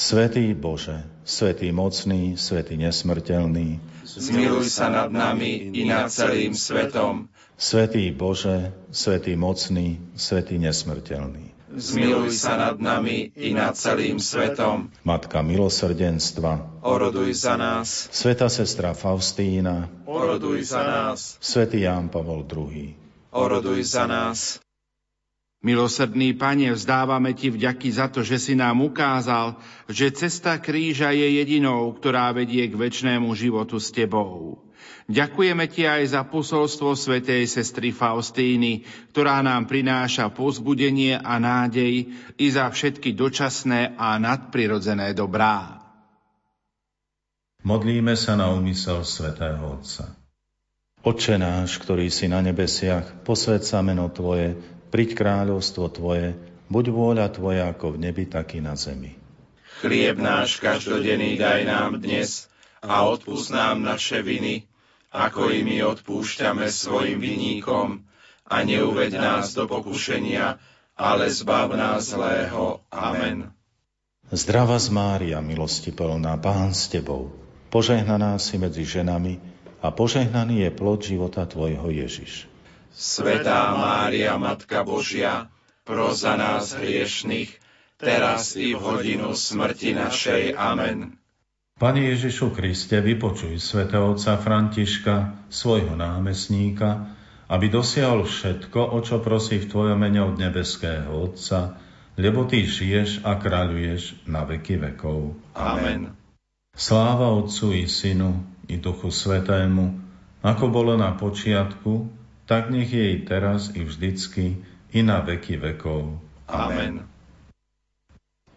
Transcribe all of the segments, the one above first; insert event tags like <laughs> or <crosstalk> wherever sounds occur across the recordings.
Svetý Bože, Svetý mocný, Svetý nesmrteľný, zmiluj sa nad nami i nad celým svetom. Svetý Bože, Svetý mocný, Svetý nesmrteľný. Zmiluj sa nad nami i nad celým svetom. Matka milosrdenstva, oroduj za nás. Sveta sestra Faustína, oroduj za nás. Svetý Ján Pavol II, oroduj za nás. Milosrdný Pane, vzdávame Ti vďaky za to, že si nám ukázal, že cesta kríža je jedinou, ktorá vedie k väčšnému životu s Tebou. Ďakujeme Ti aj za posolstvo svätej sestry Faustíny, ktorá nám prináša pozbudenie a nádej i za všetky dočasné a nadprirodzené dobrá. Modlíme sa na úmysel svätého Otca. Oče náš, ktorý si na nebesiach, posved meno Tvoje, Priď kráľovstvo Tvoje, buď vôľa Tvoja ako v nebi, tak i na zemi. Chlieb náš každodenný daj nám dnes a odpúsť nám naše viny, ako i my odpúšťame svojim viníkom a neuveď nás do pokušenia, ale zbav nás zlého. Amen. Zdrava z Mária, milosti plná, Pán s Tebou, požehnaná si medzi ženami a požehnaný je plod života Tvojho Ježiš. Svetá Mária, Matka Božia, pro za nás hriešných, teraz i v hodinu smrti našej. Amen. Pane Ježišu Kriste, vypočuj svätého otca Františka, svojho námestníka, aby dosiahol všetko, o čo prosí v Tvojom mene od nebeského Otca, lebo Ty žiješ a kráľuješ na veky vekov. Amen. Sláva Otcu i Synu i Duchu Svetému, ako bolo na počiatku, tak nech je i teraz, i vždycky, i na veky vekov. Amen.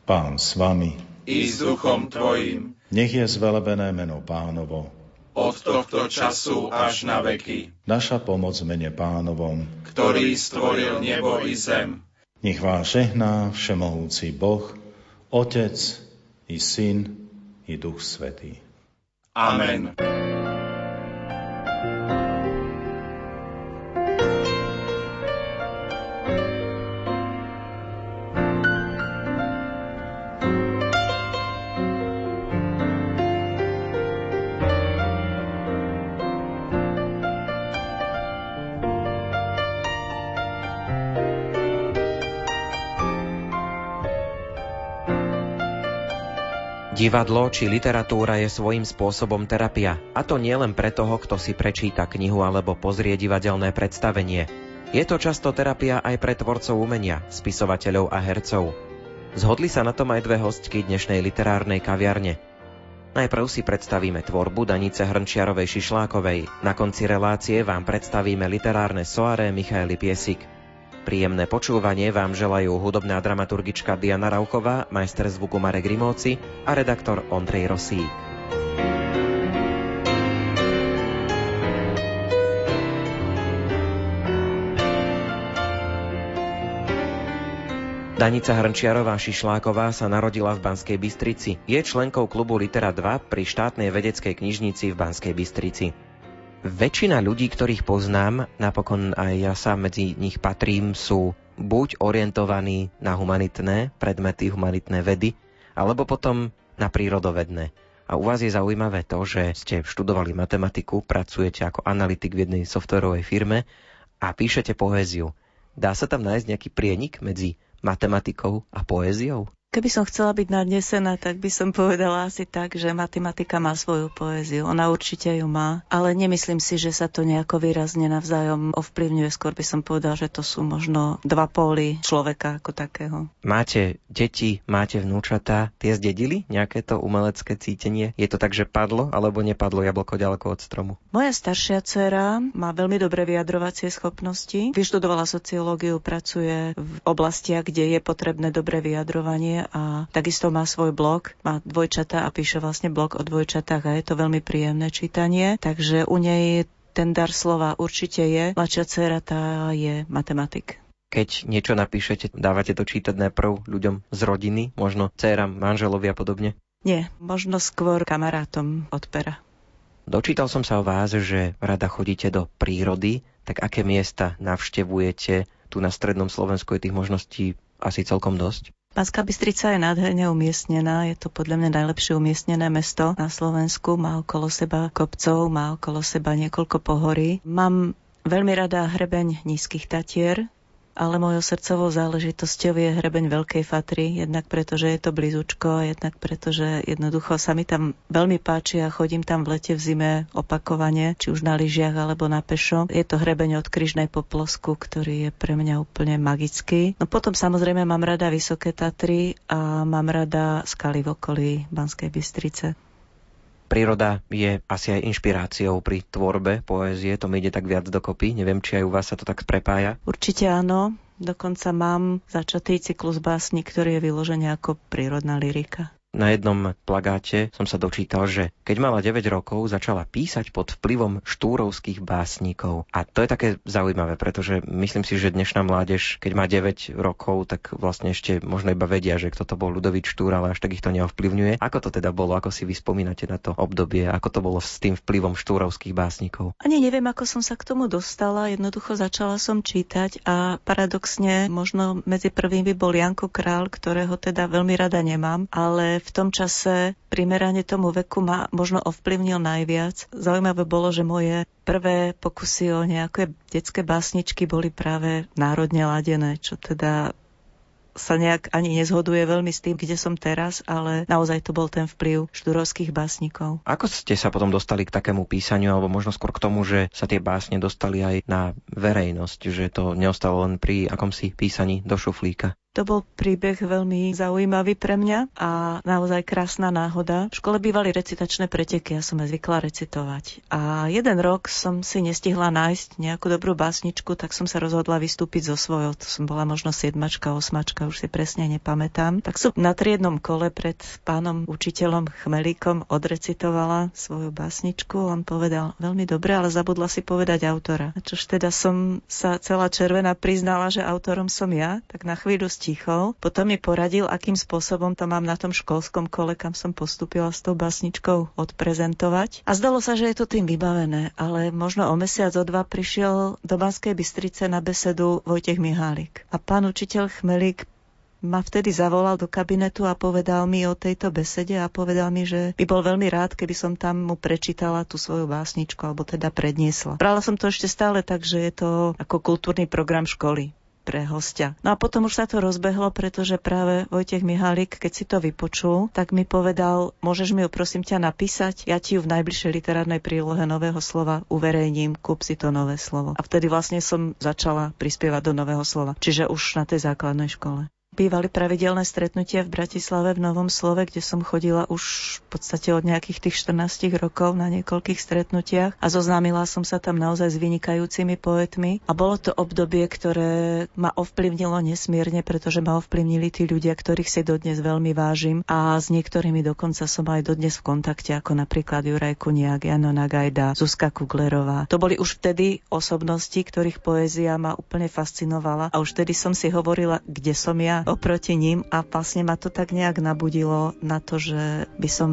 Pán s vami. I s duchom tvojim. Nech je zvelebené meno pánovo. Od tohto času až na veky. Naša pomoc mene pánovom. Ktorý stvoril nebo i zem. Nech vás žehná všemohúci Boh, Otec i Syn i Duch Svetý. Amen. Divadlo či literatúra je svojím spôsobom terapia, a to nielen pre toho, kto si prečíta knihu alebo pozrie divadelné predstavenie. Je to často terapia aj pre tvorcov umenia, spisovateľov a hercov. Zhodli sa na tom aj dve hostky dnešnej literárnej kaviarne. Najprv si predstavíme tvorbu Danice Hrnčiarovej Šišlákovej. Na konci relácie vám predstavíme literárne soaré Michaely Piesik. Príjemné počúvanie vám želajú hudobná dramaturgička Diana Rauchová, majster zvuku Marek Rimóci a redaktor Ondrej Rosík. Danica Hrnčiarová Šišláková sa narodila v Banskej Bystrici. Je členkou klubu Litera 2 pri štátnej vedeckej knižnici v Banskej Bystrici. Väčšina ľudí, ktorých poznám, napokon aj ja sa medzi nich patrím, sú buď orientovaní na humanitné predmety, humanitné vedy, alebo potom na prírodovedné. A u vás je zaujímavé to, že ste študovali matematiku, pracujete ako analytik v jednej softwarovej firme a píšete poéziu. Dá sa tam nájsť nejaký prienik medzi matematikou a poéziou? Keby som chcela byť nadnesená, tak by som povedala asi tak, že matematika má svoju poéziu. Ona určite ju má, ale nemyslím si, že sa to nejako výrazne navzájom ovplyvňuje. Skôr by som povedala, že to sú možno dva póly človeka ako takého. Máte deti, máte vnúčatá, tie zdedili nejaké to umelecké cítenie? Je to tak, že padlo alebo nepadlo jablko ďaleko od stromu? Moja staršia dcera má veľmi dobré vyjadrovacie schopnosti. Vyštudovala sociológiu, pracuje v oblastiach, kde je potrebné dobré vyjadrovanie a takisto má svoj blog, má dvojčata a píše vlastne blog o dvojčatách a je to veľmi príjemné čítanie, takže u nej ten dar slova určite je. Mladšia dcera tá je matematik. Keď niečo napíšete, dávate to čítať najprv ľuďom z rodiny, možno dcerám, manželovi a podobne? Nie, možno skôr kamarátom od pera. Dočítal som sa o vás, že rada chodíte do prírody, tak aké miesta navštevujete? Tu na strednom Slovensku je tých možností asi celkom dosť. Panská Bystrica je nádherne umiestnená, je to podľa mňa najlepšie umiestnené mesto na Slovensku, má okolo seba kopcov, má okolo seba niekoľko pohorí. Mám veľmi rada hrebeň nízkych Tatier, ale mojou srdcovou záležitosťou je hrebeň Veľkej Fatry, jednak preto, že je to blízučko jednak preto, že jednoducho sa mi tam veľmi páči a chodím tam v lete, v zime opakovane, či už na lyžiach alebo na pešo. Je to hrebeň od Kryžnej poplosku, ktorý je pre mňa úplne magický. No potom samozrejme mám rada Vysoké Tatry a mám rada skaly v okolí Banskej Bystrice príroda je asi aj inšpiráciou pri tvorbe poézie, to mi ide tak viac dokopy. Neviem, či aj u vás sa to tak prepája. Určite áno. Dokonca mám začatý cyklus básni, ktorý je vyložený ako prírodná lyrika. Na jednom plagáte som sa dočítal, že keď mala 9 rokov, začala písať pod vplyvom štúrovských básnikov. A to je také zaujímavé, pretože myslím si, že dnešná mládež, keď má 9 rokov, tak vlastne ešte možno iba vedia, že kto to bol Ludovič Štúr, ale až tak ich to neovplyvňuje. Ako to teda bolo? Ako si vy spomínate na to obdobie? Ako to bolo s tým vplyvom štúrovských básnikov? Ani neviem, ako som sa k tomu dostala. Jednoducho začala som čítať a paradoxne možno medzi prvými bol Janko Král, ktorého teda veľmi rada nemám, ale v tom čase primerane tomu veku ma možno ovplyvnil najviac. Zaujímavé bolo, že moje prvé pokusy o nejaké detské básničky boli práve národne ladené, čo teda sa nejak ani nezhoduje veľmi s tým, kde som teraz, ale naozaj to bol ten vplyv štúrovských básnikov. Ako ste sa potom dostali k takému písaniu, alebo možno skôr k tomu, že sa tie básne dostali aj na verejnosť, že to neostalo len pri akomsi písaní do šuflíka? To bol príbeh veľmi zaujímavý pre mňa a naozaj krásna náhoda. V škole bývali recitačné preteky, ja som aj zvykla recitovať. A jeden rok som si nestihla nájsť nejakú dobrú básničku, tak som sa rozhodla vystúpiť zo svojho. To som bola možno siedmačka, osmačka, už si presne nepamätám. Tak som na triednom kole pred pánom učiteľom Chmelíkom odrecitovala svoju básničku. On povedal, veľmi dobre, ale zabudla si povedať autora. A čož teda som sa celá červená priznala, že autorom som ja, tak na chvíľu stichol. Potom mi poradil, akým spôsobom to mám na tom školskom kole, kam som postupila s tou basničkou odprezentovať. A zdalo sa, že je to tým vybavené, ale možno o mesiac, o dva prišiel do Banskej Bystrice na besedu Vojtech Mihálik. A pán učiteľ Chmelík ma vtedy zavolal do kabinetu a povedal mi o tejto besede a povedal mi, že by bol veľmi rád, keby som tam mu prečítala tú svoju básničku, alebo teda predniesla. Brala som to ešte stále tak, že je to ako kultúrny program školy pre hostia. No a potom už sa to rozbehlo, pretože práve Vojtech Mihálik, keď si to vypočul, tak mi povedal, môžeš mi ju prosím ťa napísať, ja ti ju v najbližšej literárnej prílohe nového slova uverejním, kúp si to nové slovo. A vtedy vlastne som začala prispievať do nového slova, čiže už na tej základnej škole. Bývali pravidelné stretnutia v Bratislave v Novom Slove, kde som chodila už v podstate od nejakých tých 14 rokov na niekoľkých stretnutiach a zoznámila som sa tam naozaj s vynikajúcimi poetmi. A bolo to obdobie, ktoré ma ovplyvnilo nesmierne, pretože ma ovplyvnili tí ľudia, ktorých si dodnes veľmi vážim a s niektorými dokonca som aj dodnes v kontakte, ako napríklad Juraj Kuniak, Jano Nagajda, Zuzka Kuglerová. To boli už vtedy osobnosti, ktorých poézia ma úplne fascinovala a už vtedy som si hovorila, kde som ja, oproti ním a vlastne ma to tak nejak nabudilo na to, že by som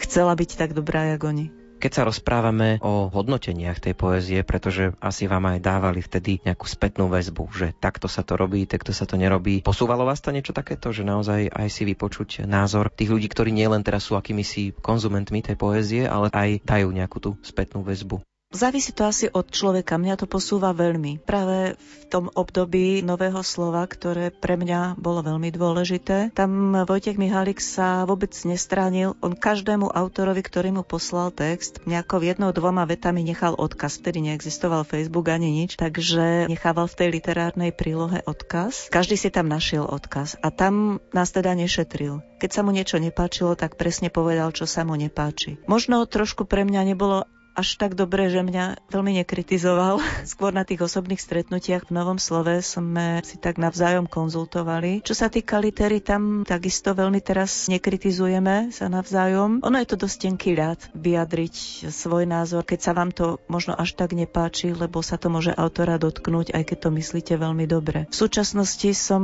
chcela byť tak dobrá, jak oni. Keď sa rozprávame o hodnoteniach tej poézie, pretože asi vám aj dávali vtedy nejakú spätnú väzbu, že takto sa to robí, takto sa to nerobí. Posúvalo vás to niečo takéto, že naozaj aj si vypočuť názor tých ľudí, ktorí nielen teraz sú akými si konzumentmi tej poézie, ale aj dajú nejakú tú spätnú väzbu? Závisí to asi od človeka. Mňa to posúva veľmi. Práve v tom období nového slova, ktoré pre mňa bolo veľmi dôležité, tam Vojtech Mihálik sa vôbec nestránil. On každému autorovi, ktorý mu poslal text, nejako jednou, dvoma vetami nechal odkaz. Vtedy neexistoval Facebook ani nič, takže nechával v tej literárnej prílohe odkaz. Každý si tam našiel odkaz a tam nás teda nešetril. Keď sa mu niečo nepáčilo, tak presne povedal, čo sa mu nepáči. Možno trošku pre mňa nebolo až tak dobre, že mňa veľmi nekritizoval. <laughs> Skôr na tých osobných stretnutiach v Novom slove sme si tak navzájom konzultovali. Čo sa týka litery, tam takisto veľmi teraz nekritizujeme sa navzájom. Ono je to dosť tenký ľad vyjadriť svoj názor, keď sa vám to možno až tak nepáči, lebo sa to môže autora dotknúť, aj keď to myslíte veľmi dobre. V súčasnosti som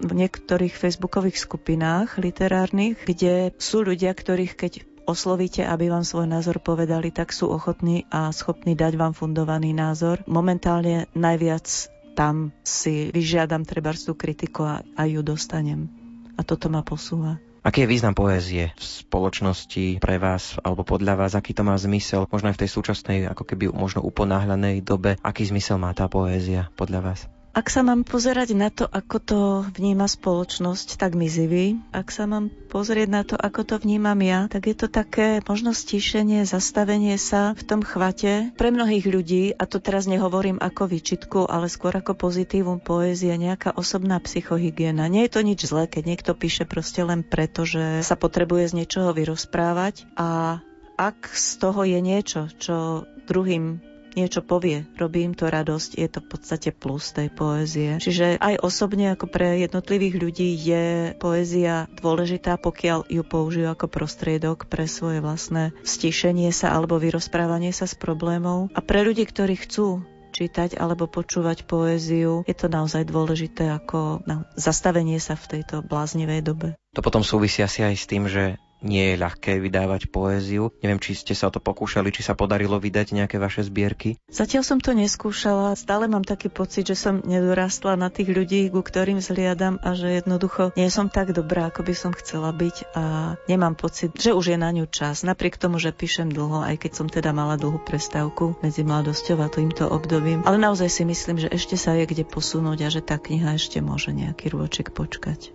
v niektorých facebookových skupinách literárnych, kde sú ľudia, ktorých keď oslovíte, aby vám svoj názor povedali, tak sú ochotní a schopní dať vám fundovaný názor. Momentálne najviac tam si vyžiadam treba tú kritiku a, a ju dostanem. a toto ma posúva. Aký je význam poézie v spoločnosti pre vás, alebo podľa vás, aký to má zmysel, možno aj v tej súčasnej, ako keby možno uponáhľanej dobe, aký zmysel má tá poézia podľa vás? Ak sa mám pozerať na to, ako to vníma spoločnosť, tak mizivý. Ak sa mám pozrieť na to, ako to vnímam ja, tak je to také možno stíšenie, zastavenie sa v tom chvate. Pre mnohých ľudí, a to teraz nehovorím ako výčitku, ale skôr ako pozitívum poézie, nejaká osobná psychohygiena. Nie je to nič zlé, keď niekto píše proste len preto, že sa potrebuje z niečoho vyrozprávať a ak z toho je niečo, čo druhým niečo povie, robí im to radosť, je to v podstate plus tej poézie. Čiže aj osobne ako pre jednotlivých ľudí je poézia dôležitá, pokiaľ ju použijú ako prostriedok pre svoje vlastné stišenie sa alebo vyrozprávanie sa s problémov. A pre ľudí, ktorí chcú čítať alebo počúvať poéziu, je to naozaj dôležité ako na zastavenie sa v tejto bláznivej dobe. To potom súvisia si aj s tým, že nie je ľahké vydávať poéziu. Neviem, či ste sa o to pokúšali, či sa podarilo vydať nejaké vaše zbierky. Zatiaľ som to neskúšala. Stále mám taký pocit, že som nedorastla na tých ľudí, ku ktorým zliadam a že jednoducho nie som tak dobrá, ako by som chcela byť a nemám pocit, že už je na ňu čas. Napriek tomu, že píšem dlho, aj keď som teda mala dlhú prestávku medzi mladosťou a týmto obdobím. Ale naozaj si myslím, že ešte sa je kde posunúť a že tá kniha ešte môže nejaký rôček počkať.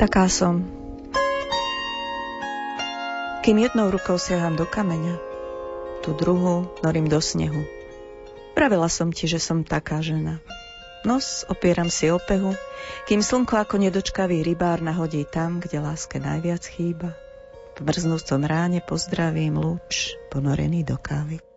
Taká som. Kým jednou rukou siaham do kameňa, tú druhú norím do snehu. Pravila som ti, že som taká žena. Nos opieram si o kým slnko ako nedočkavý rybár nahodí tam, kde láske najviac chýba. V mrznúcom ráne pozdravím lúč, ponorený do kávy.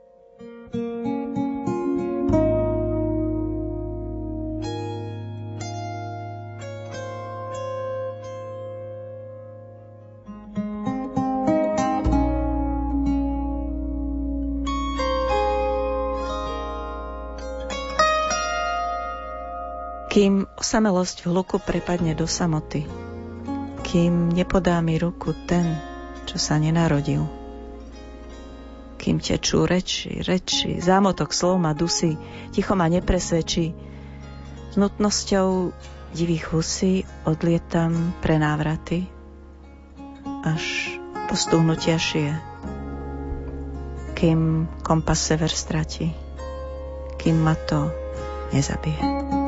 Kým osamelosť v hluku prepadne do samoty, kým nepodá mi ruku ten, čo sa nenarodil, kým tečú reči, reči, zámotok slov ma dusí, ticho ma nepresvedčí, s nutnosťou divých husí odlietam pre návraty, až po stúhnutia šie, kým kompas sever stratí, kým ma to nezabije.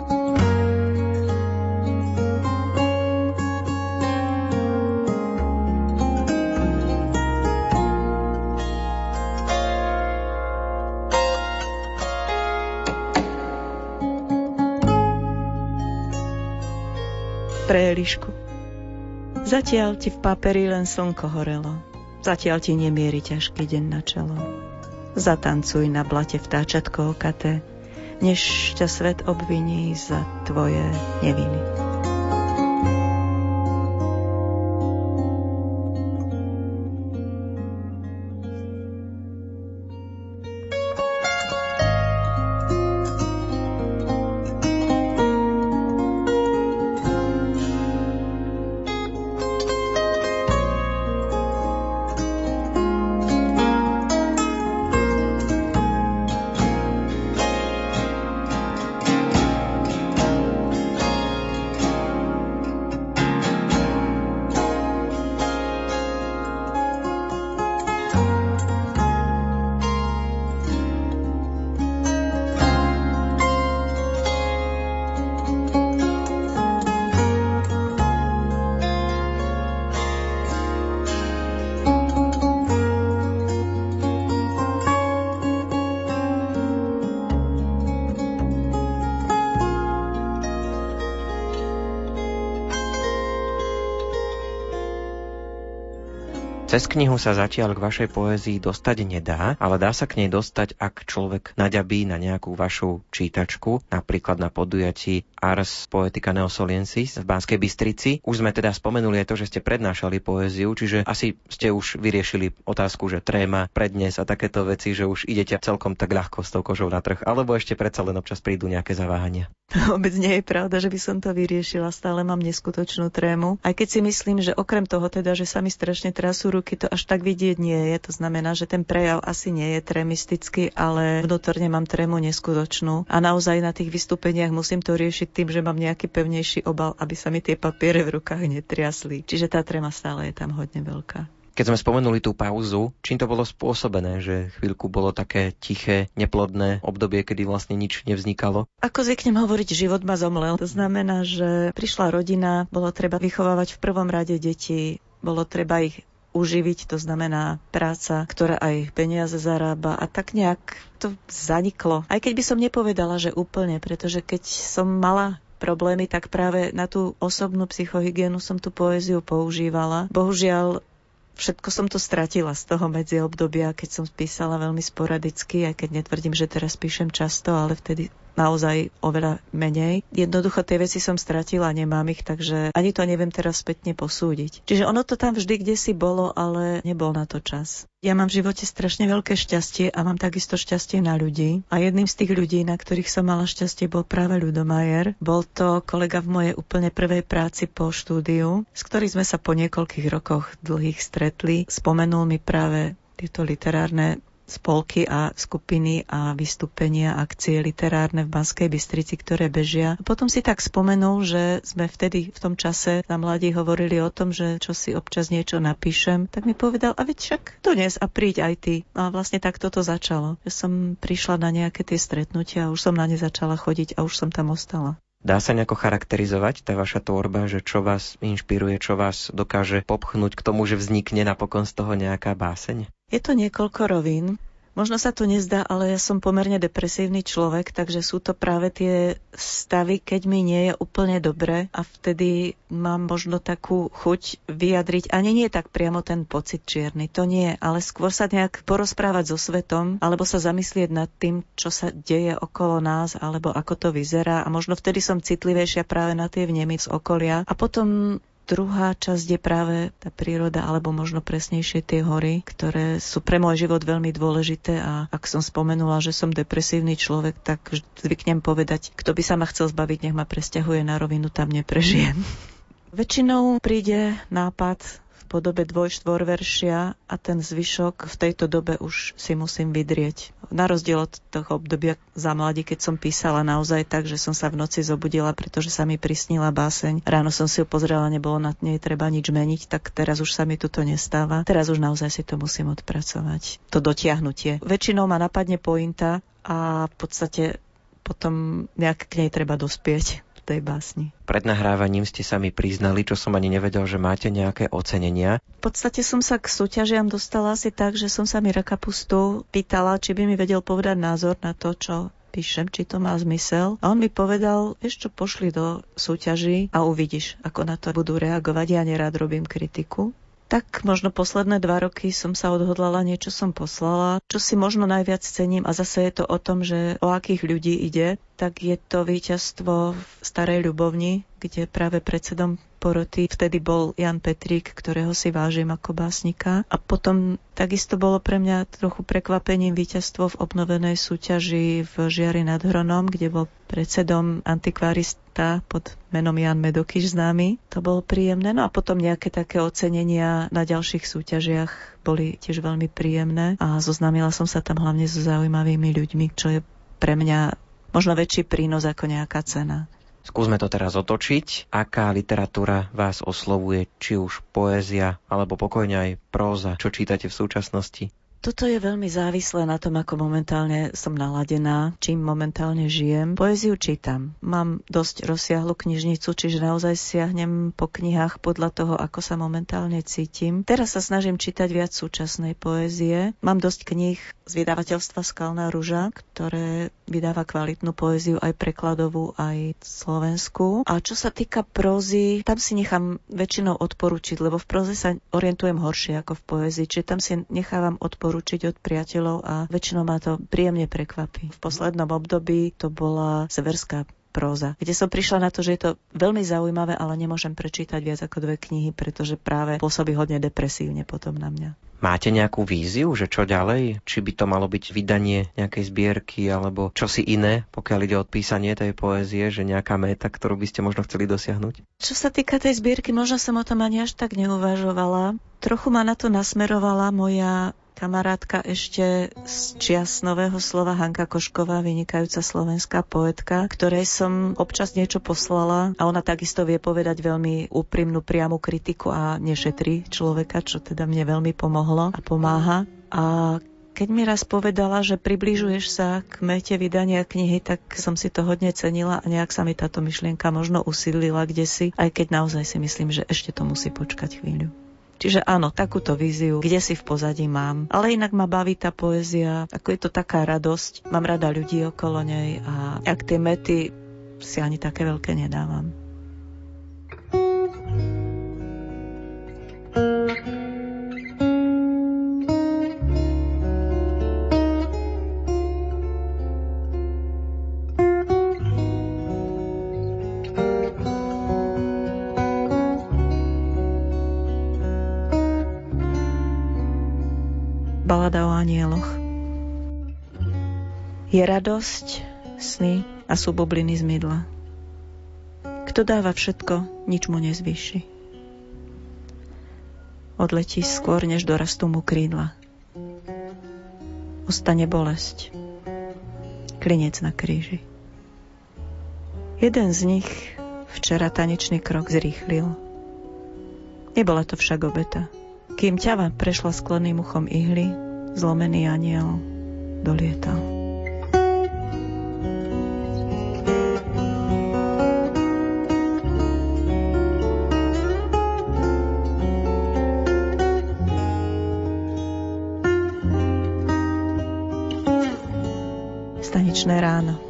Zatiaľ ti v paperi len slnko horelo, zatiaľ ti nemierí ťažký deň na čelo. Zatancuj na blate vtáčatko okaté, než ťa svet obviní za tvoje neviny. Cez knihu sa zatiaľ k vašej poézii dostať nedá, ale dá sa k nej dostať, ak človek naďabí na nejakú vašu čítačku, napríklad na podujatí Ars Poetica Neosoliensis v Banskej Bystrici. Už sme teda spomenuli aj to, že ste prednášali poéziu, čiže asi ste už vyriešili otázku, že tréma, prednes a takéto veci, že už idete celkom tak ľahko s tou kožou na trh, alebo ešte predsa len občas prídu nejaké zaváhania. <laughs> Vôbec nie je pravda, že by som to vyriešila. Stále mám neskutočnú trému. Aj keď si myslím, že okrem toho teda, že sa mi strašne trasú roky to až tak vidieť nie je. To znamená, že ten prejav asi nie je tremistický, ale vnútorne mám trému neskutočnú. A naozaj na tých vystúpeniach musím to riešiť tým, že mám nejaký pevnejší obal, aby sa mi tie papiere v rukách netriasli. Čiže tá tréma stále je tam hodne veľká. Keď sme spomenuli tú pauzu, čím to bolo spôsobené, že chvíľku bolo také tiché, neplodné obdobie, kedy vlastne nič nevznikalo? Ako zvyknem hovoriť, život ma zomlel. To znamená, že prišla rodina, bolo treba vychovávať v prvom rade deti, bolo treba ich uživiť, to znamená práca, ktorá aj peniaze zarába a tak nejak to zaniklo. Aj keď by som nepovedala, že úplne, pretože keď som mala problémy, tak práve na tú osobnú psychohygienu som tú poéziu používala. Bohužiaľ, všetko som to stratila z toho medziobdobia, keď som písala veľmi sporadicky, aj keď netvrdím, že teraz píšem často, ale vtedy naozaj oveľa menej. Jednoducho tie veci som stratila, nemám ich, takže ani to neviem teraz spätne posúdiť. Čiže ono to tam vždy kde si bolo, ale nebol na to čas. Ja mám v živote strašne veľké šťastie a mám takisto šťastie na ľudí. A jedným z tých ľudí, na ktorých som mala šťastie, bol práve Ľudomajer. Bol to kolega v mojej úplne prvej práci po štúdiu, s ktorým sme sa po niekoľkých rokoch dlhých stretli. Spomenul mi práve tieto literárne spolky a skupiny a vystúpenia, akcie literárne v Banskej Bystrici, ktoré bežia. Potom si tak spomenul, že sme vtedy v tom čase na mladí hovorili o tom, že čo si občas niečo napíšem, tak mi povedal, a veď však dnes a príď aj ty. A vlastne tak toto začalo. Že som prišla na nejaké tie stretnutia už som na ne začala chodiť a už som tam ostala. Dá sa nejako charakterizovať tá vaša tvorba, že čo vás inšpiruje, čo vás dokáže popchnúť k tomu, že vznikne napokon z toho nejaká báseň? Je to niekoľko rovín. Možno sa to nezdá, ale ja som pomerne depresívny človek, takže sú to práve tie stavy, keď mi nie je úplne dobre a vtedy mám možno takú chuť vyjadriť, ani nie tak priamo ten pocit čierny, to nie, ale skôr sa nejak porozprávať so svetom, alebo sa zamyslieť nad tým, čo sa deje okolo nás, alebo ako to vyzerá a možno vtedy som citlivejšia práve na tie vnemy z okolia a potom Druhá časť je práve tá príroda, alebo možno presnejšie tie hory, ktoré sú pre môj život veľmi dôležité a ak som spomenula, že som depresívny človek, tak zvyknem povedať, kto by sa ma chcel zbaviť, nech ma presťahuje na rovinu, tam neprežijem. <laughs> Väčšinou príde nápad podobe dvoj-štvorveršia a ten zvyšok v tejto dobe už si musím vydrieť. Na rozdiel od toho obdobia za mladí, keď som písala naozaj tak, že som sa v noci zobudila, pretože sa mi prisnila báseň. Ráno som si ju pozrela, nebolo na nej treba nič meniť, tak teraz už sa mi toto nestáva. Teraz už naozaj si to musím odpracovať. To dotiahnutie. Väčšinou ma napadne pointa a v podstate potom nejak k nej treba dospieť tej básni. Pred nahrávaním ste sa mi priznali, čo som ani nevedel, že máte nejaké ocenenia. V podstate som sa k súťažiam dostala asi tak, že som sa Mira Kapustu pýtala, či by mi vedel povedať názor na to, čo píšem, či to má zmysel. A on mi povedal, ešte pošli do súťaží a uvidíš, ako na to budú reagovať. Ja nerád robím kritiku. Tak možno posledné dva roky som sa odhodlala, niečo som poslala. Čo si možno najviac cením, a zase je to o tom, že o akých ľudí ide, tak je to víťazstvo v Starej Ľubovni, kde práve predsedom poroty vtedy bol Jan Petrík, ktorého si vážim ako básnika. A potom takisto bolo pre mňa trochu prekvapením víťazstvo v obnovenej súťaži v Žiari nad Hronom, kde bol predsedom antikvárista pod menom Jan Medokyš známy. To bolo príjemné. No a potom nejaké také ocenenia na ďalších súťažiach boli tiež veľmi príjemné a zoznámila som sa tam hlavne so zaujímavými ľuďmi, čo je pre mňa možno väčší prínos ako nejaká cena. Skúsme to teraz otočiť. Aká literatúra vás oslovuje, či už poézia, alebo pokojne aj próza, čo čítate v súčasnosti? Toto je veľmi závislé na tom, ako momentálne som naladená, čím momentálne žijem. Poéziu čítam. Mám dosť rozsiahlu knižnicu, čiže naozaj siahnem po knihách podľa toho, ako sa momentálne cítim. Teraz sa snažím čítať viac súčasnej poézie. Mám dosť kníh z vydavateľstva Skalná ruža, ktoré vydáva kvalitnú poéziu aj prekladovú, aj slovenskú. A čo sa týka prózy, tam si nechám väčšinou odporučiť, lebo v próze sa orientujem horšie ako v poézii, čiže tam si nechávam odporučiť odporučiť od priateľov a väčšinou ma to príjemne prekvapí. V poslednom období to bola severská próza, kde som prišla na to, že je to veľmi zaujímavé, ale nemôžem prečítať viac ako dve knihy, pretože práve pôsobí hodne depresívne potom na mňa. Máte nejakú víziu, že čo ďalej? Či by to malo byť vydanie nejakej zbierky alebo čosi iné, pokiaľ ide o písanie tej poézie, že nejaká meta, ktorú by ste možno chceli dosiahnuť? Čo sa týka tej zbierky, možno som o tom ani až tak neuvažovala. Trochu ma na to nasmerovala moja kamarátka ešte z čias nového slova Hanka Košková, vynikajúca slovenská poetka, ktorej som občas niečo poslala a ona takisto vie povedať veľmi úprimnú priamu kritiku a nešetrí človeka, čo teda mne veľmi pomohlo a pomáha. A keď mi raz povedala, že približuješ sa k mete vydania knihy, tak som si to hodne cenila a nejak sa mi táto myšlienka možno usídlila kde si, aj keď naozaj si myslím, že ešte to musí počkať chvíľu. Čiže áno, takúto víziu, kde si v pozadí mám. Ale inak ma baví tá poézia, ako je to taká radosť. Mám rada ľudí okolo nej a ak tie mety si ani také veľké nedávam. Anieloch. Je radosť, sny a sú bubliny z mydla. Kto dáva všetko, nič mu nezvýši. Odletí skôr, než dorastú mu krídla. Ostane bolesť. Klinec na kríži. Jeden z nich včera tanečný krok zrýchlil. Nebola to však obeta. Kým ťava prešla skleným uchom ihly, zlomený aniel dolietal. Staničné ráno.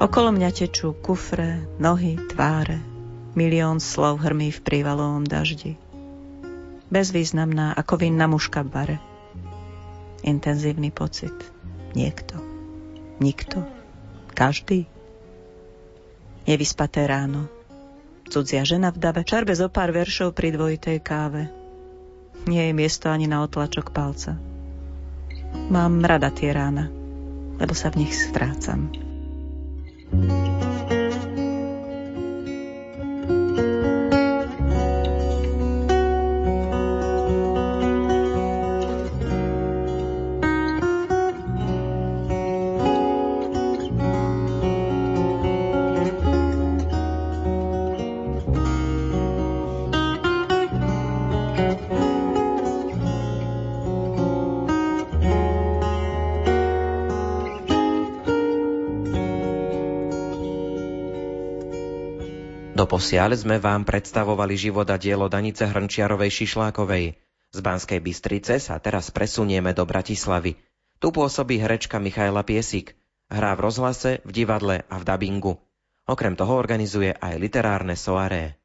Okolo mňa tečú kufre, nohy, tváre. Milión slov hrmí v prívalovom daždi bezvýznamná ako vinná muška v bare. Intenzívny pocit. Niekto. Nikto. Každý. Nevyspaté ráno. Cudzia žena v dave, čarbe zo pár veršov pri dvojitej káve. Nie je miesto ani na otlačok palca. Mám rada tie rána, lebo sa v nich strácam. Doposiaľ sme vám predstavovali život a dielo Danice Hrnčiarovej Šišlákovej. Z Banskej Bystrice sa teraz presunieme do Bratislavy. Tu pôsobí herečka Michaela Piesik. Hrá v rozhlase, v divadle a v dabingu. Okrem toho organizuje aj literárne soaré.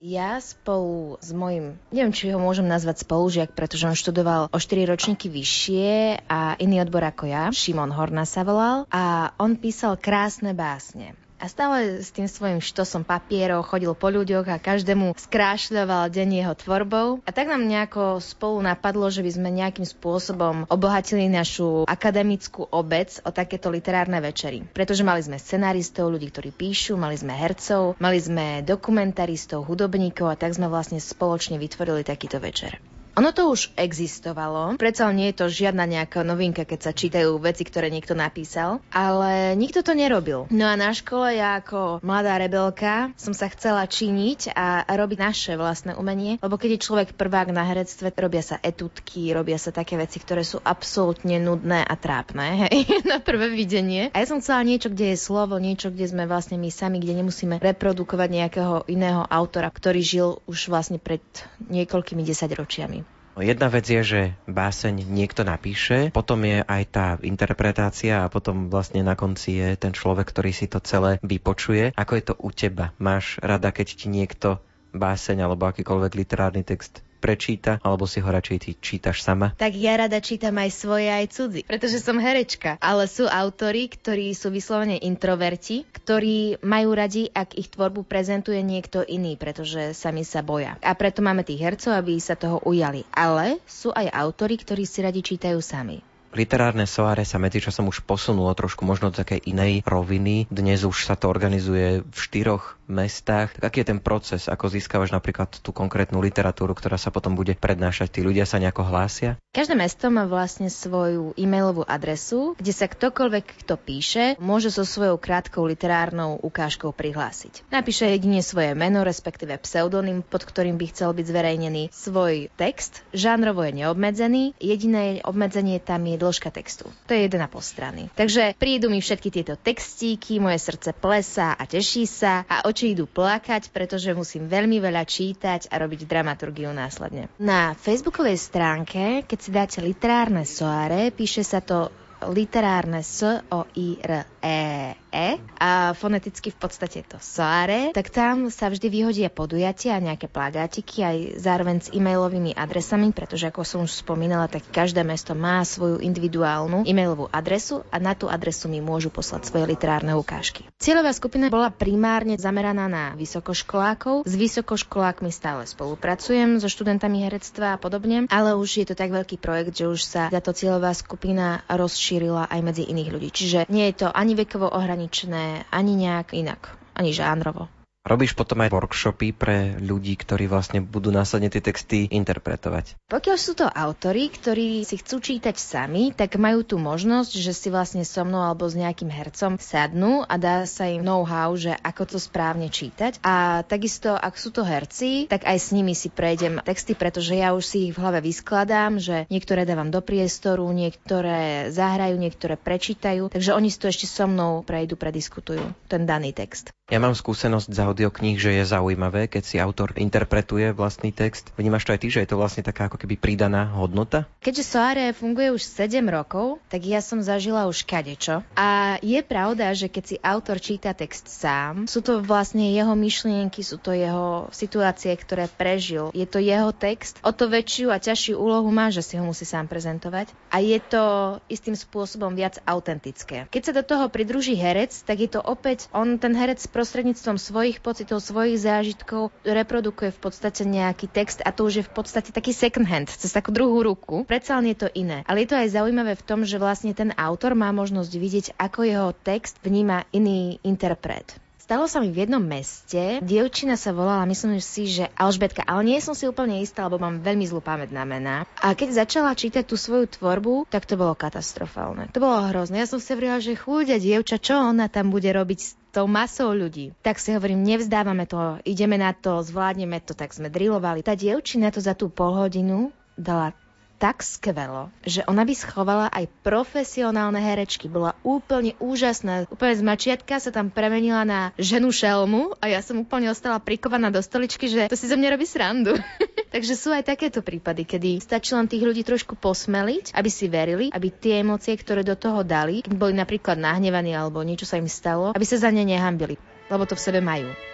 Ja spolu s mojim, neviem, či ho môžem nazvať spolužiak, pretože on študoval o 4 ročníky vyššie a iný odbor ako ja, Šimon Horna sa volal, a on písal krásne básne. A stále s tým svojim štosom papierov chodil po ľuďoch a každému skrášľoval deň jeho tvorbou. A tak nám nejako spolu napadlo, že by sme nejakým spôsobom obohatili našu akademickú obec o takéto literárne večery. Pretože mali sme scenaristov, ľudí, ktorí píšu, mali sme hercov, mali sme dokumentaristov, hudobníkov a tak sme vlastne spoločne vytvorili takýto večer. Ono to už existovalo, predsa nie je to žiadna nejaká novinka, keď sa čítajú veci, ktoré niekto napísal, ale nikto to nerobil. No a na škole ja ako mladá rebelka som sa chcela činiť a robiť naše vlastné umenie, lebo keď je človek prvák na herectve, robia sa etutky, robia sa také veci, ktoré sú absolútne nudné a trápne, hej, <laughs> na prvé videnie. A ja som chcela niečo, kde je slovo, niečo, kde sme vlastne my sami, kde nemusíme reprodukovať nejakého iného autora, ktorý žil už vlastne pred niekoľkými desaťročiami. Jedna vec je, že báseň niekto napíše, potom je aj tá interpretácia a potom vlastne na konci je ten človek, ktorý si to celé vypočuje. Ako je to u teba? Máš rada, keď ti niekto báseň alebo akýkoľvek literárny text prečíta, alebo si ho radšej ty čítaš sama? Tak ja rada čítam aj svoje, aj cudzi, pretože som herečka. Ale sú autory, ktorí sú vyslovene introverti, ktorí majú radi, ak ich tvorbu prezentuje niekto iný, pretože sami sa boja. A preto máme tých hercov, aby sa toho ujali. Ale sú aj autory, ktorí si radi čítajú sami. Literárne soáre sa medzičasom už posunulo trošku možno do takej inej roviny. Dnes už sa to organizuje v štyroch mestách. Tak aký je ten proces, ako získavaš napríklad tú konkrétnu literatúru, ktorá sa potom bude prednášať? Tí ľudia sa nejako hlásia? Každé mesto má vlastne svoju e-mailovú adresu, kde sa ktokoľvek, kto píše, môže so svojou krátkou literárnou ukážkou prihlásiť. Napíše jedine svoje meno, respektíve pseudonym, pod ktorým by chcel byť zverejnený svoj text. Žánrovo je neobmedzený, jediné obmedzenie tam je dĺžka textu. To je 1,5 strany. Takže prídu mi všetky tieto textíky, moje srdce plesá a teší sa a oči idú plakať, pretože musím veľmi veľa čítať a robiť dramaturgiu následne. Na facebookovej stránke, keď si dáte literárne soare, píše sa to literárne S O I R E a foneticky v podstate to soare, tak tam sa vždy vyhodia podujatia a nejaké plagátiky aj zároveň s e-mailovými adresami, pretože ako som už spomínala, tak každé mesto má svoju individuálnu e-mailovú adresu a na tú adresu mi môžu poslať svoje literárne ukážky. Cieľová skupina bola primárne zameraná na vysokoškolákov. S vysokoškolákmi stále spolupracujem, so študentami herectva a podobne, ale už je to tak veľký projekt, že už sa táto cieľová skupina rozšírila aj medzi iných ľudí. Čiže nie je to ani vekovo ohraničené, ohraničené ani nejak inak, ani žánrovo. Robíš potom aj workshopy pre ľudí, ktorí vlastne budú následne tie texty interpretovať. Pokiaľ sú to autory, ktorí si chcú čítať sami, tak majú tu možnosť, že si vlastne so mnou alebo s nejakým hercom sadnú a dá sa im know-how, že ako to správne čítať. A takisto, ak sú to herci, tak aj s nimi si prejdem texty, pretože ja už si ich v hlave vyskladám, že niektoré dávam do priestoru, niektoré zahrajú, niektoré prečítajú, takže oni si to ešte so mnou prejdu, prediskutujú ten daný text. Ja mám skúsenosť za audiokníh, že je zaujímavé, keď si autor interpretuje vlastný text. Vnímaš to aj ty, že je to vlastne taká ako keby pridaná hodnota? Keďže Soare funguje už 7 rokov, tak ja som zažila už kadečo. A je pravda, že keď si autor číta text sám, sú to vlastne jeho myšlienky, sú to jeho situácie, ktoré prežil. Je to jeho text. O to väčšiu a ťažšiu úlohu má, že si ho musí sám prezentovať. A je to istým spôsobom viac autentické. Keď sa do toho pridruží herec, tak je to opäť on ten herec prostredníctvom svojich pocitov, svojich zážitkov reprodukuje v podstate nejaký text a to už je v podstate taký second hand, cez takú druhú ruku. Predsa len je to iné. Ale je to aj zaujímavé v tom, že vlastne ten autor má možnosť vidieť, ako jeho text vníma iný interpret. Stalo sa mi v jednom meste, dievčina sa volala, myslím si, že Alžbetka, ale nie som si úplne istá, lebo mám veľmi zlú pamäť na mená. A keď začala čítať tú svoju tvorbu, tak to bolo katastrofálne. To bolo hrozné. Ja som si hovorila, že chúďa dievča, čo ona tam bude robiť s tou masou ľudí. Tak si hovorím, nevzdávame to, ideme na to, zvládneme to, tak sme drilovali. Tá dievčina to za tú polhodinu dala tak skvelo, že ona by schovala aj profesionálne herečky. Bola úplne úžasná. Úplne z mačiatka sa tam premenila na ženu šelmu a ja som úplne ostala prikovaná do stoličky, že to si zo mňa robí srandu. <laughs> Takže sú aj takéto prípady, kedy stačí len tých ľudí trošku posmeliť, aby si verili, aby tie emócie, ktoré do toho dali, keď boli napríklad nahnevaní alebo niečo sa im stalo, aby sa za ne nehambili, lebo to v sebe majú.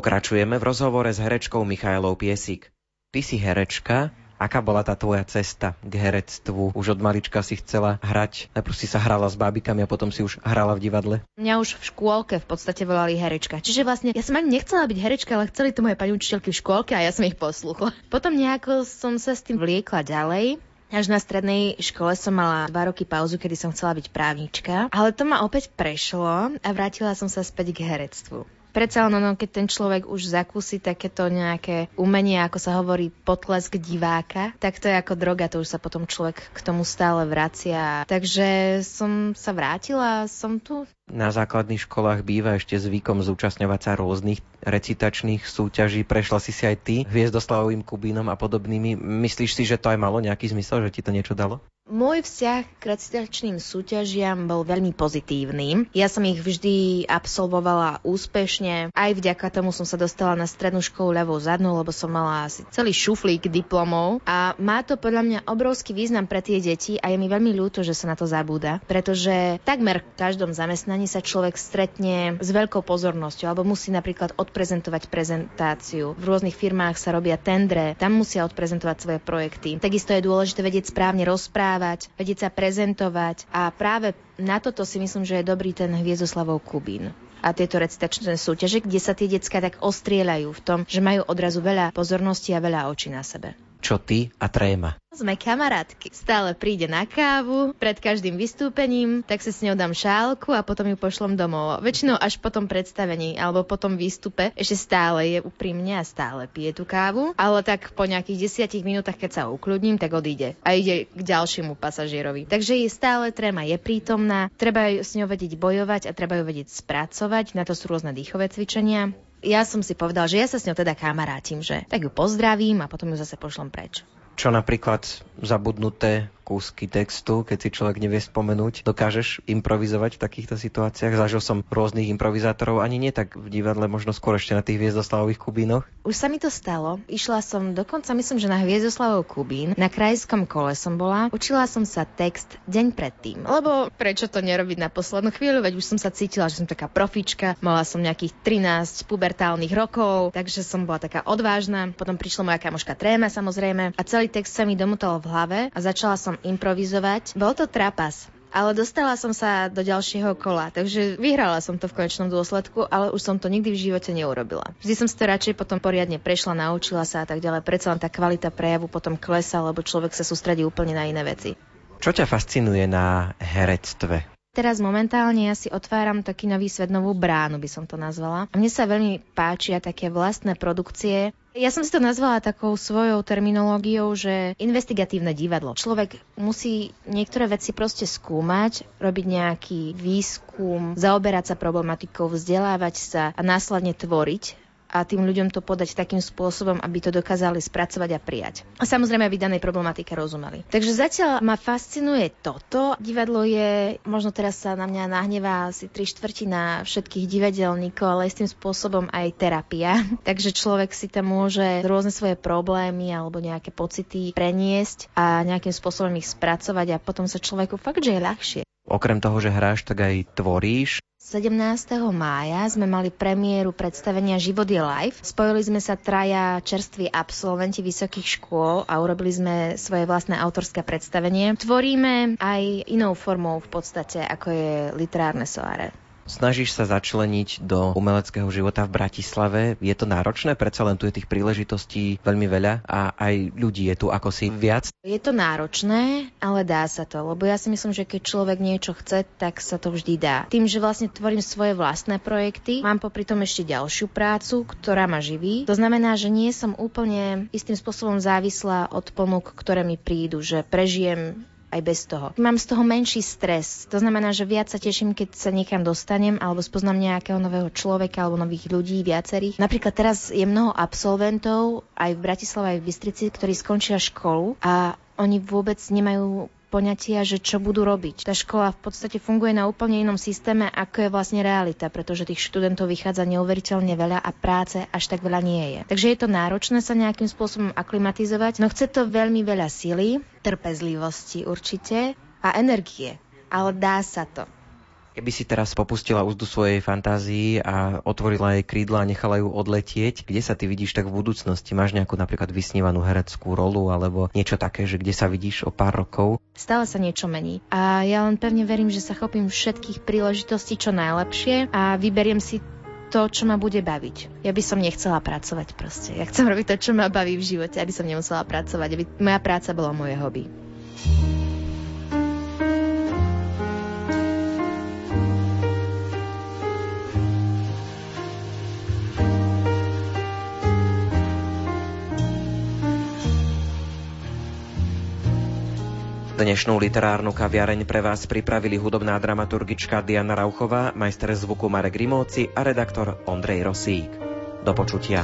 Pokračujeme v rozhovore s herečkou Michailou Piesik. Ty si herečka, Aká bola tá tvoja cesta k herectvu? Už od malička si chcela hrať? Najprv si sa hrala s bábikami a potom si už hrala v divadle? Mňa už v škôlke v podstate volali herečka. Čiže vlastne ja som ani nechcela byť herečka, ale chceli to moje pani učiteľky v škôlke a ja som ich posluchla. Potom nejako som sa s tým vliekla ďalej. Až na strednej škole som mala dva roky pauzu, kedy som chcela byť právnička, ale to ma opäť prešlo a vrátila som sa späť k herectvu. Predsa len, no, keď ten človek už zakúsi takéto nejaké umenie, ako sa hovorí, potlesk diváka, tak to je ako droga, to už sa potom človek k tomu stále vracia. Takže som sa vrátila, som tu. Na základných školách býva ešte zvykom zúčastňovať sa rôznych recitačných súťaží. Prešla si si aj ty Hviezdoslavovým Kubínom a podobnými. Myslíš si, že to aj malo nejaký zmysel, že ti to niečo dalo? Môj vzťah k recitačným súťažiam bol veľmi pozitívny. Ja som ich vždy absolvovala úspešne. Aj vďaka tomu som sa dostala na strednú školu ľavou zadnú, lebo som mala asi celý šuflík diplomov. A má to podľa mňa obrovský význam pre tie deti a je mi veľmi ľúto, že sa na to zabúda. Pretože takmer v každom zamestnaní sa človek stretne s veľkou pozornosťou alebo musí napríklad odprezentovať prezentáciu. V rôznych firmách sa robia tendre, tam musia odprezentovať svoje projekty. Takisto je dôležité vedieť správne rozprávať rozprávať, vedieť sa prezentovať a práve na toto si myslím, že je dobrý ten Hviezdoslavov Kubín a tieto recitačné súťaže, kde sa tie decka tak ostrieľajú v tom, že majú odrazu veľa pozornosti a veľa očí na sebe. Čo ty a tréma? Sme kamarátky. Stále príde na kávu pred každým vystúpením, tak si s ňou dám šálku a potom ju pošlom domov. Väčšinou až po tom predstavení alebo po tom výstupe ešte stále je úprimne a stále pije tú kávu, ale tak po nejakých desiatich minútach, keď sa ukludním, tak odíde a ide k ďalšiemu pasažierovi. Takže je stále tréma je prítomná, treba s ňou vedieť bojovať a treba ju vedieť spracovať. Na to sú rôzne dýchové cvičenia ja som si povedal, že ja sa s ňou teda kamarátim, že tak ju pozdravím a potom ju zase pošlom preč. Čo napríklad zabudnuté kúsky textu, keď si človek nevie spomenúť. Dokážeš improvizovať v takýchto situáciách? Zažil som rôznych improvizátorov, ani nie tak v divadle, možno skôr ešte na tých hviezdoslavových kubínoch. Už sa mi to stalo. Išla som dokonca, myslím, že na hviezdoslavov kubín. Na krajskom kole som bola. Učila som sa text deň predtým. Lebo prečo to nerobiť na poslednú chvíľu, veď už som sa cítila, že som taká profička. Mala som nejakých 13 pubertálnych rokov, takže som bola taká odvážna. Potom prišla moja kamoška Tréma samozrejme a celý text sa mi domotal v hlave a začala som improvizovať. Bol to trapas. Ale dostala som sa do ďalšieho kola, takže vyhrala som to v konečnom dôsledku, ale už som to nikdy v živote neurobila. Vždy som si to radšej potom poriadne prešla, naučila sa a tak ďalej. Predsa len tá kvalita prejavu potom klesa, lebo človek sa sústredí úplne na iné veci. Čo ťa fascinuje na herectve? Teraz momentálne ja si otváram taký nový svet, novú bránu by som to nazvala. A mne sa veľmi páčia také vlastné produkcie. Ja som si to nazvala takou svojou terminológiou, že investigatívne divadlo. Človek musí niektoré veci proste skúmať, robiť nejaký výskum, zaoberať sa problematikou, vzdelávať sa a následne tvoriť a tým ľuďom to podať takým spôsobom, aby to dokázali spracovať a prijať. A samozrejme, aby danej problematike rozumeli. Takže zatiaľ ma fascinuje toto. Divadlo je, možno teraz sa na mňa nahnevá asi tri štvrtina všetkých divadelníkov, ale je s tým spôsobom aj terapia. <laughs> Takže človek si tam môže rôzne svoje problémy alebo nejaké pocity preniesť a nejakým spôsobom ich spracovať a potom sa človeku fakt, že je ľahšie. Okrem toho, že hráš, tak aj tvoríš. 17. mája sme mali premiéru predstavenia Život je live. Spojili sme sa traja čerství absolventi vysokých škôl a urobili sme svoje vlastné autorské predstavenie. Tvoríme aj inou formou v podstate, ako je literárne soare. Snažíš sa začleniť do umeleckého života v Bratislave. Je to náročné? Predsa len tu je tých príležitostí veľmi veľa a aj ľudí je tu ako si viac. Je to náročné, ale dá sa to, lebo ja si myslím, že keď človek niečo chce, tak sa to vždy dá. Tým, že vlastne tvorím svoje vlastné projekty, mám popri tom ešte ďalšiu prácu, ktorá ma živí. To znamená, že nie som úplne istým spôsobom závislá od ponúk, ktoré mi prídu, že prežijem aj bez toho. Mám z toho menší stres. To znamená, že viac sa teším, keď sa niekam dostanem alebo spoznám nejakého nového človeka alebo nových ľudí, viacerých. Napríklad teraz je mnoho absolventov aj v Bratislave, aj v Bystrici, ktorí skončia školu a oni vôbec nemajú poňatia, že čo budú robiť. Tá škola v podstate funguje na úplne inom systéme, ako je vlastne realita, pretože tých študentov vychádza neuveriteľne veľa a práce až tak veľa nie je. Takže je to náročné sa nejakým spôsobom aklimatizovať, no chce to veľmi veľa sily, trpezlivosti určite a energie. Ale dá sa to. Keby si teraz popustila úzdu svojej fantázii a otvorila jej krídla a nechala ju odletieť, kde sa ty vidíš tak v budúcnosti? Máš nejakú napríklad vysnívanú hereckú rolu alebo niečo také, že kde sa vidíš o pár rokov? Stále sa niečo mení. A ja len pevne verím, že sa chopím všetkých príležitostí čo najlepšie a vyberiem si to, čo ma bude baviť. Ja by som nechcela pracovať proste. Ja chcem robiť to, čo ma baví v živote, aby som nemusela pracovať, aby moja práca bola moje hobby. Dnešnú literárnu kaviareň pre vás pripravili hudobná dramaturgička Diana Rauchová, majster zvuku Marek Rimóci a redaktor Ondrej Rosík. Do počutia.